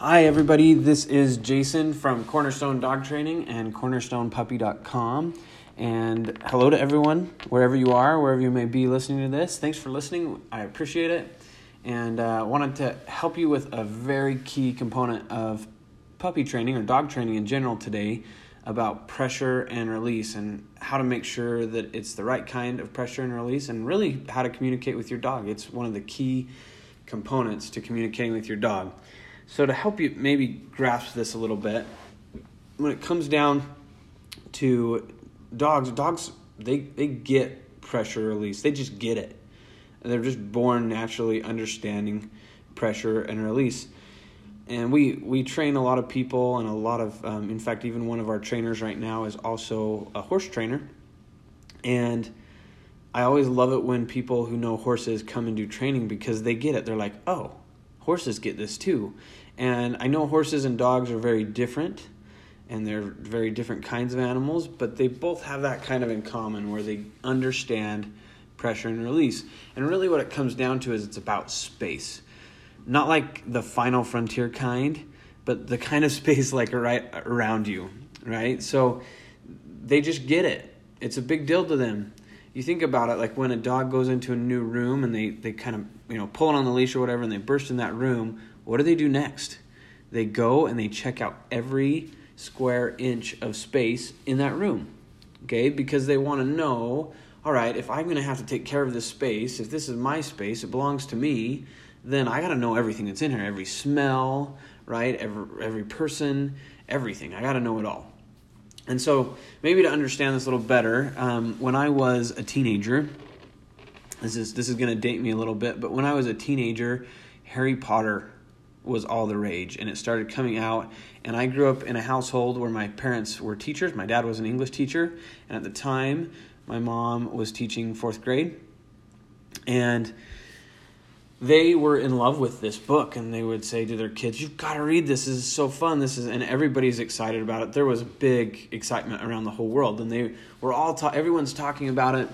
Hi, everybody. This is Jason from Cornerstone Dog Training and CornerstonePuppy.com. And hello to everyone, wherever you are, wherever you may be listening to this. Thanks for listening. I appreciate it. And uh, wanted to help you with a very key component of puppy training or dog training in general today about pressure and release and how to make sure that it's the right kind of pressure and release and really how to communicate with your dog. It's one of the key components to communicating with your dog. So, to help you maybe grasp this a little bit, when it comes down to dogs, dogs they, they get pressure release. They just get it. They're just born naturally understanding pressure and release. And we, we train a lot of people, and a lot of, um, in fact, even one of our trainers right now is also a horse trainer. And I always love it when people who know horses come and do training because they get it. They're like, oh, horses get this too. And I know horses and dogs are very different and they're very different kinds of animals, but they both have that kind of in common where they understand pressure and release. And really, what it comes down to is it's about space. Not like the final frontier kind, but the kind of space like right around you, right? So they just get it. It's a big deal to them you think about it like when a dog goes into a new room and they, they kind of you know pull it on the leash or whatever and they burst in that room what do they do next? They go and they check out every square inch of space in that room okay? Because they want to know all right if i'm going to have to take care of this space if this is my space it belongs to me then i got to know everything that's in here every smell right every, every person everything. I got to know it all and so, maybe to understand this a little better, um, when I was a teenager, this is this is going to date me a little bit, but when I was a teenager, Harry Potter was all the rage, and it started coming out. And I grew up in a household where my parents were teachers. My dad was an English teacher, and at the time, my mom was teaching fourth grade, and they were in love with this book and they would say to their kids you've got to read this. this is so fun. This is and everybody's excited about it. There was big excitement around the whole world and they were all ta- everyone's talking about it.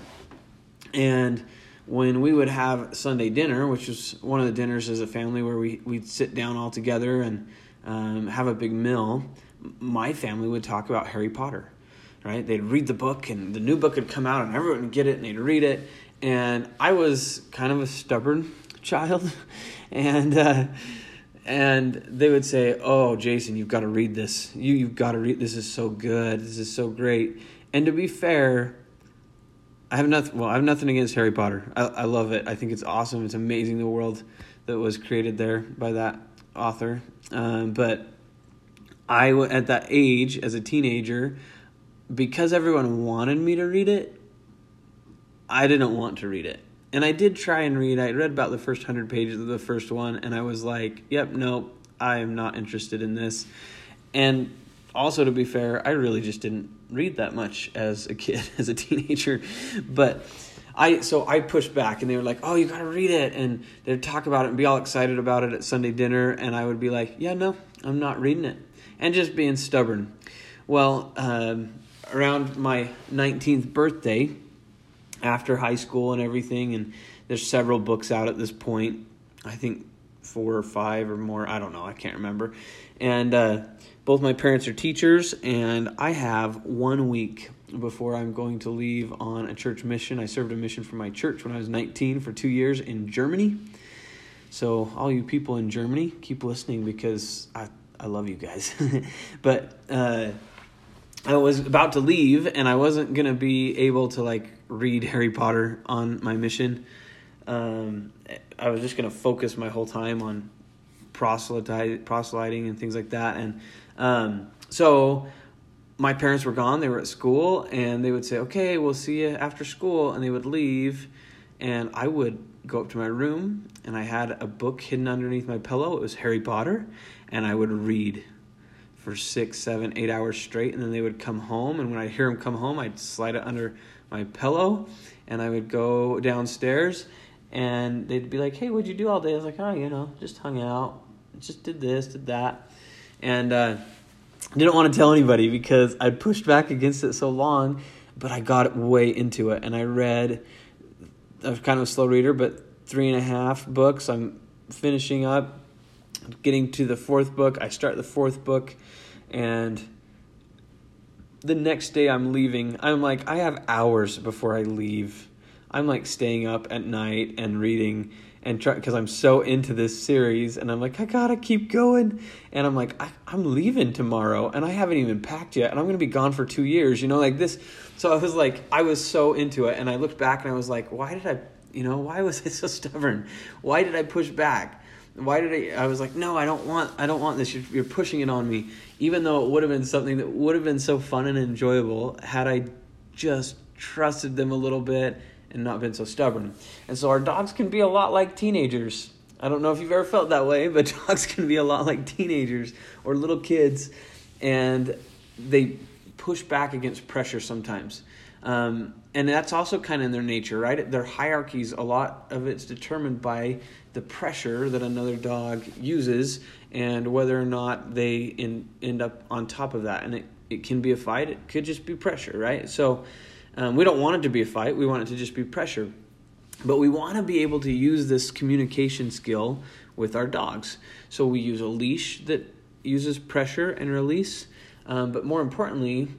And when we would have sunday dinner which was one of the dinners as a family where we, we'd sit down all together and um, have a big meal my family would talk about harry potter right? They'd read the book and the new book would come out and everyone would get it and they'd read it. And i was kind of a stubborn child, and uh, and they would say, "Oh, Jason, you've got to read this. You you've got to read. This is so good. This is so great." And to be fair, I have nothing. Well, I have nothing against Harry Potter. I, I love it. I think it's awesome. It's amazing the world that was created there by that author. Um, but I at that age as a teenager, because everyone wanted me to read it, I didn't want to read it. And I did try and read. I read about the first hundred pages of the first one, and I was like, "Yep, nope, I am not interested in this." And also, to be fair, I really just didn't read that much as a kid, as a teenager. But I so I pushed back, and they were like, "Oh, you got to read it," and they'd talk about it and be all excited about it at Sunday dinner, and I would be like, "Yeah, no, I'm not reading it," and just being stubborn. Well, um, around my 19th birthday after high school and everything. And there's several books out at this point. I think four or five or more. I don't know. I can't remember. And uh, both my parents are teachers, and I have one week before I'm going to leave on a church mission. I served a mission for my church when I was 19 for two years in Germany. So, all you people in Germany, keep listening because I, I love you guys. but uh, I was about to leave, and I wasn't going to be able to like read Harry Potter on my mission. Um, I was just going to focus my whole time on proselyting and things like that. And um, so my parents were gone. They were at school, and they would say, "Okay, we'll see you after school," and they would leave. And I would go up to my room, and I had a book hidden underneath my pillow. It was Harry Potter, and I would read for six, seven, eight hours straight. And then they would come home, and when I hear them come home, I'd slide it under my pillow and I would go downstairs and they'd be like, "Hey, what'd you do all day?" I was like, "Oh, you know, just hung out, just did this, did that," and uh, didn't want to tell anybody because I'd pushed back against it so long. But I got way into it, and I read. I was kind of a slow reader, but three and a half books. I'm finishing up getting to the fourth book. I start the fourth book, and the next day I'm leaving. I'm like, I have hours before I leave. I'm like staying up at night and reading and try because I'm so into this series and I'm like I gotta keep going and I'm like I, am leaving tomorrow and I haven't even packed yet and I'm gonna be gone for two years you know like this so I was like I was so into it and I looked back and I was like why did I you know why was I so stubborn why did I push back why did I I was like no I don't want I don't want this you're, you're pushing it on me even though it would have been something that would have been so fun and enjoyable had I just trusted them a little bit and not been so stubborn. And so our dogs can be a lot like teenagers. I don't know if you've ever felt that way, but dogs can be a lot like teenagers or little kids, and they push back against pressure sometimes. Um, and that's also kind of in their nature, right? Their hierarchies, a lot of it's determined by the pressure that another dog uses and whether or not they in, end up on top of that. And it, it can be a fight, it could just be pressure, right? So um, we don't want it to be a fight, we want it to just be pressure. But we want to be able to use this communication skill with our dogs. So we use a leash that uses pressure and release. Um, but more importantly,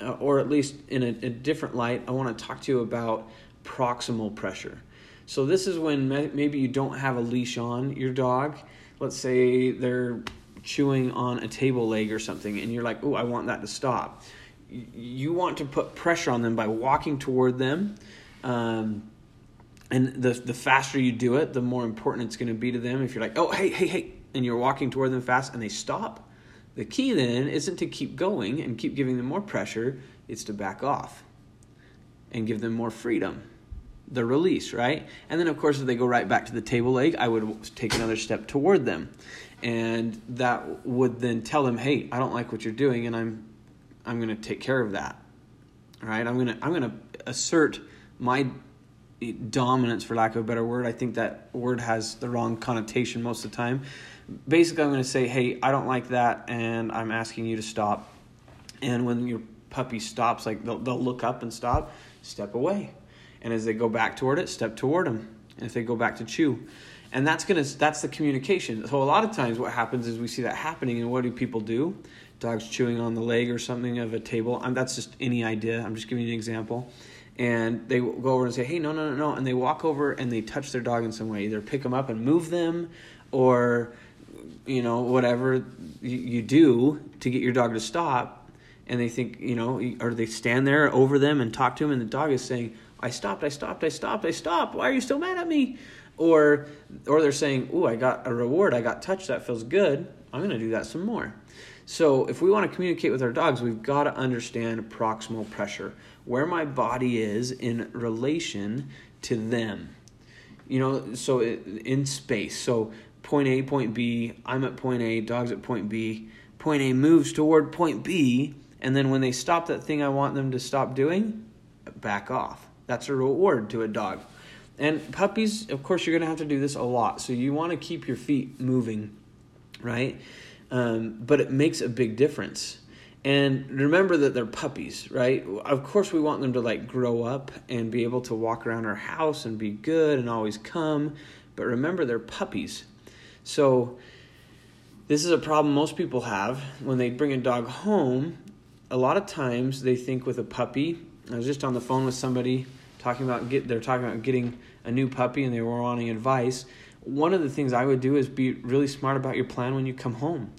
uh, or at least in a, a different light, I want to talk to you about proximal pressure. So this is when maybe you don't have a leash on your dog. Let's say they're chewing on a table leg or something, and you're like, "Oh, I want that to stop." you want to put pressure on them by walking toward them. Um, and the the faster you do it, the more important it's going to be to them. If you're like, oh, hey, hey, hey, and you're walking toward them fast and they stop, the key then isn't to keep going and keep giving them more pressure, it's to back off and give them more freedom. The release, right? And then, of course, if they go right back to the table leg, I would take another step toward them. And that would then tell them, hey, I don't like what you're doing, and I'm I'm going to take care of that. All right, I'm going to I'm going to assert my dominance for lack of a better word. I think that word has the wrong connotation most of the time. Basically, I'm going to say, "Hey, I don't like that and I'm asking you to stop." And when your puppy stops, like they'll, they'll look up and stop, step away. And as they go back toward it, step toward them. And if they go back to chew, and that's gonna that's the communication. So a lot of times, what happens is we see that happening, and what do people do? Dogs chewing on the leg or something of a table. I'm, that's just any idea. I'm just giving you an example. And they go over and say, "Hey, no, no, no, no," and they walk over and they touch their dog in some way. Either pick them up and move them, or you know whatever you, you do to get your dog to stop. And they think, you know, or they stand there over them and talk to them, and the dog is saying, "I stopped, I stopped, I stopped, I stopped. Why are you still mad at me?" Or, or they're saying, "Ooh, I got a reward. I got touched. That feels good. I'm going to do that some more." So, if we want to communicate with our dogs, we've got to understand proximal pressure, where my body is in relation to them. You know, so in space. So, point A, point B, I'm at point A, dog's at point B. Point A moves toward point B, and then when they stop that thing I want them to stop doing, back off. That's a reward to a dog. And puppies, of course, you're going to have to do this a lot. So, you want to keep your feet moving, right? um, but it makes a big difference. And remember that they're puppies, right? Of course, we want them to like grow up and be able to walk around our house and be good and always come. But remember, they're puppies. So, this is a problem most people have when they bring a dog home. A lot of times they think with a puppy. I was just on the phone with somebody talking about get. They're talking about getting a new puppy and they were wanting advice one of the things I would do is be really smart about your plan when you come home.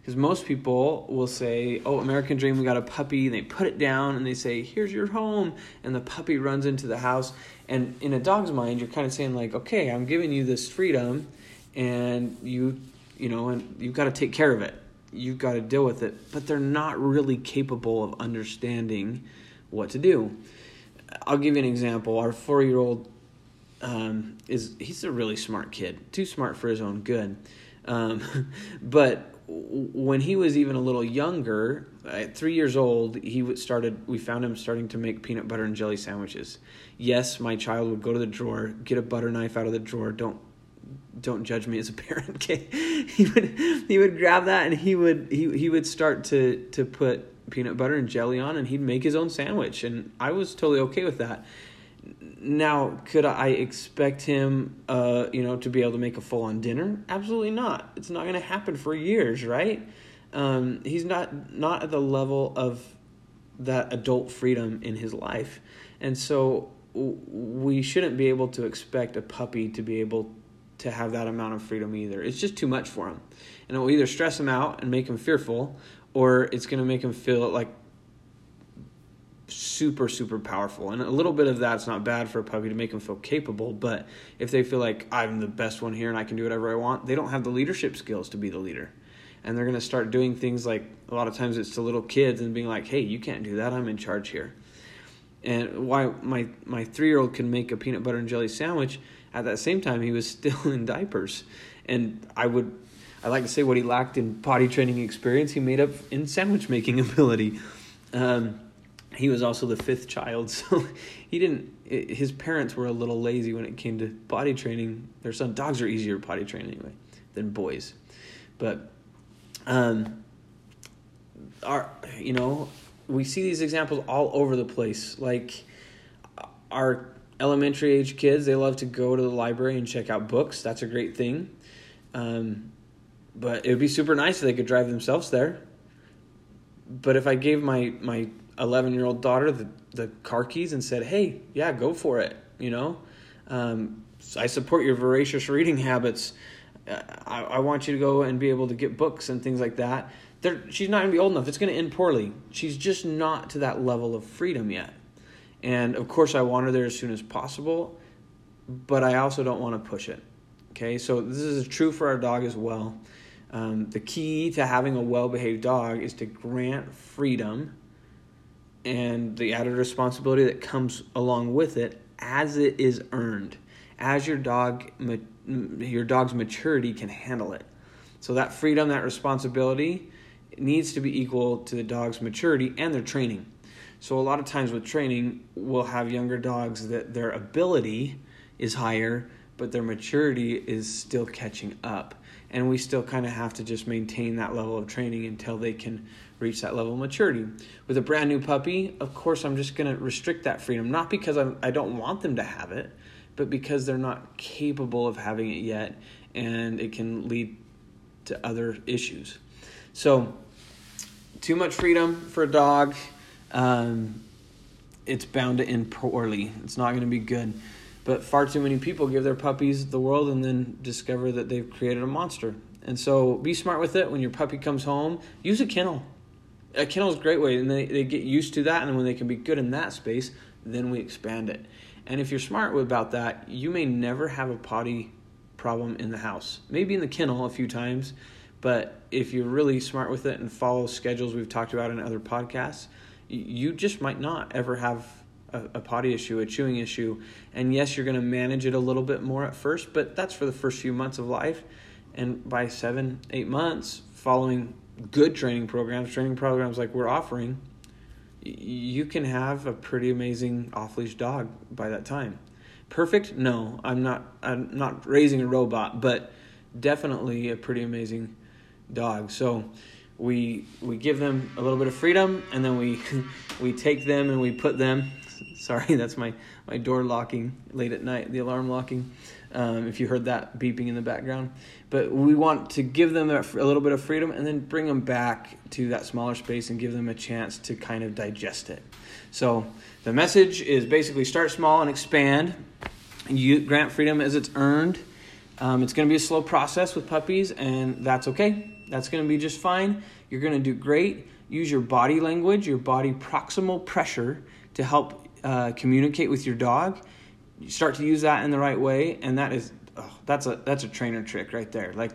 Because most people will say, Oh, American Dream, we got a puppy. And they put it down and they say, Here's your home. And the puppy runs into the house. And in a dog's mind, you're kind of saying, like, okay, I'm giving you this freedom and you, you know, and you've got to take care of it. You've got to deal with it. But they're not really capable of understanding what to do. I'll give you an example. Our four year old um, is he's a really smart kid, too smart for his own good. Um, but when he was even a little younger, at three years old, he started. We found him starting to make peanut butter and jelly sandwiches. Yes, my child would go to the drawer, get a butter knife out of the drawer. Don't don't judge me as a parent. He would he would grab that and he would he he would start to to put peanut butter and jelly on, and he'd make his own sandwich, and I was totally okay with that now, could I expect him, uh, you know, to be able to make a full on dinner? Absolutely not. It's not going to happen for years, right? Um, he's not not at the level of that adult freedom in his life, and so we shouldn't be able to expect a puppy to be able to have that amount of freedom either. It's just too much for him, and it will either stress him out and make him fearful, or it's going to make him feel like super super powerful. And a little bit of that's not bad for a puppy to make them feel capable but if they feel like i'm the best one here and i can do whatever i want they don't have the leadership skills to be the leader. And they're going to start doing things like a lot of times it's to little kids and being like hey you can't do that. I'm in charge here. And why my my three year old can make a peanut butter and jelly sandwich at that same time he was still in diapers and i would i like to say what he lacked in potty training experience he made up in sandwich making ability um, he was also the fifth child, so he didn't. His parents were a little lazy when it came to potty training. Their son dogs are easier to potty train anyway than boys, but um, our you know we see these examples all over the place. Like our elementary age kids, they love to go to the library and check out books. That's a great thing. Um, but it would be super nice if they could drive themselves there. But if I gave my my 11 year old daughter the, the car keys and said, hey, yeah, go for it. You know, um, I support your voracious reading habits. Uh, I, I, want you to go and be able to get books and things like that. They're, she's not going to be old enough. It's going to end poorly. She's just not to that level of freedom yet. And of course, I want her there as soon as possible, but I also don't want to push it. Okay, so this is true for our dog as well. Um, the key to having a well behaved dog is to grant freedom and the added responsibility that comes along with it as it is earned as your dog your dog's maturity can handle it so that freedom that responsibility needs to be equal to the dog's maturity and their training so a lot of times with training we'll have younger dogs that their ability is higher but their maturity is still catching up and we still kind of have to just maintain that level of training until they can reach that level of maturity. With a brand new puppy, of course, I'm just going to restrict that freedom, not because I'm, I don't want them to have it, but because they're not capable of having it yet, and it can lead to other issues. So, too much freedom for a dog, um, it's bound to end poorly. It's not going to be good. But far too many people give their puppies the world and then discover that they've created a monster. And so be smart with it. When your puppy comes home, use a kennel. A kennel is a great way, and they, they get used to that. And when they can be good in that space, then we expand it. And if you're smart about that, you may never have a potty problem in the house. Maybe in the kennel a few times, but if you're really smart with it and follow schedules we've talked about in other podcasts, you just might not ever have a, a potty issue, a chewing issue. And yes, you're going to manage it a little bit more at first, but that's for the first few months of life. And by seven, eight months, following good training programs, training programs like we're offering, you can have a pretty amazing off leash dog by that time. Perfect? No, I'm not. I'm not raising a robot, but definitely a pretty amazing dog. So we we give them a little bit of freedom, and then we we take them and we put them Sorry, that's my, my door locking late at night, the alarm locking, um, if you heard that beeping in the background. But we want to give them a, little bit of freedom and then bring them back to that smaller space and give them a chance to kind of digest it. So the message is basically start small and expand. You grant freedom as it's earned. Um, it's going to be a slow process with puppies, and that's okay. That's going to be just fine. You're going to do great. Use your body language, your body proximal pressure to help uh, communicate with your dog, you start to use that in the right way, and that is oh, that's a that's a trainer trick right there. Like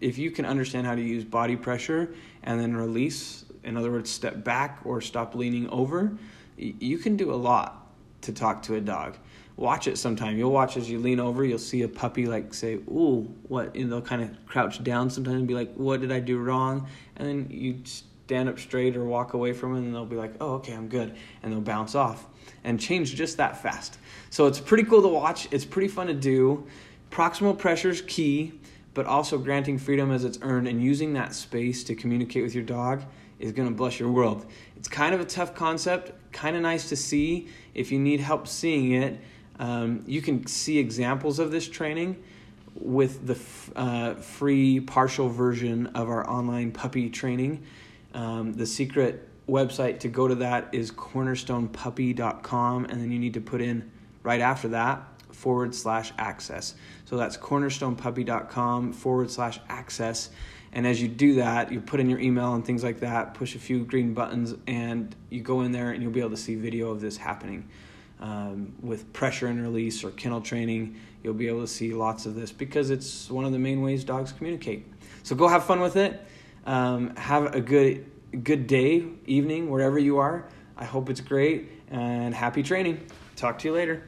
if you can understand how to use body pressure and then release, in other words, step back or stop leaning over, you can do a lot to talk to a dog. Watch it sometime. You'll watch as you lean over, you'll see a puppy like say, Ooh, what? And they'll kind of crouch down sometimes and be like, What did I do wrong? And then you stand up straight or walk away from them and they'll be like, Oh, okay, I'm good. And they'll bounce off and change just that fast. So it's pretty cool to watch. It's pretty fun to do. Proximal pressure is key, but also granting freedom as it's earned and using that space to communicate with your dog is going to bless your world. It's kind of a tough concept, kind of nice to see. If you need help seeing it, Um, you can see examples of this training with the f- uh, free partial version of our online puppy training. Um, the secret website to go to that is cornerstonepuppy.com, and then you need to put in right after that forward slash access. So that's cornerstonepuppy.com forward slash access. And as you do that, you put in your email and things like that, push a few green buttons, and you go in there and you'll be able to see video of this happening. Um, with pressure and release or kennel training, you'll be able to see lots of this because it's one of the main ways dogs communicate. So go have fun with it. Um, have a good good day, evening, wherever you are. I hope it's great and happy training. Talk to you later.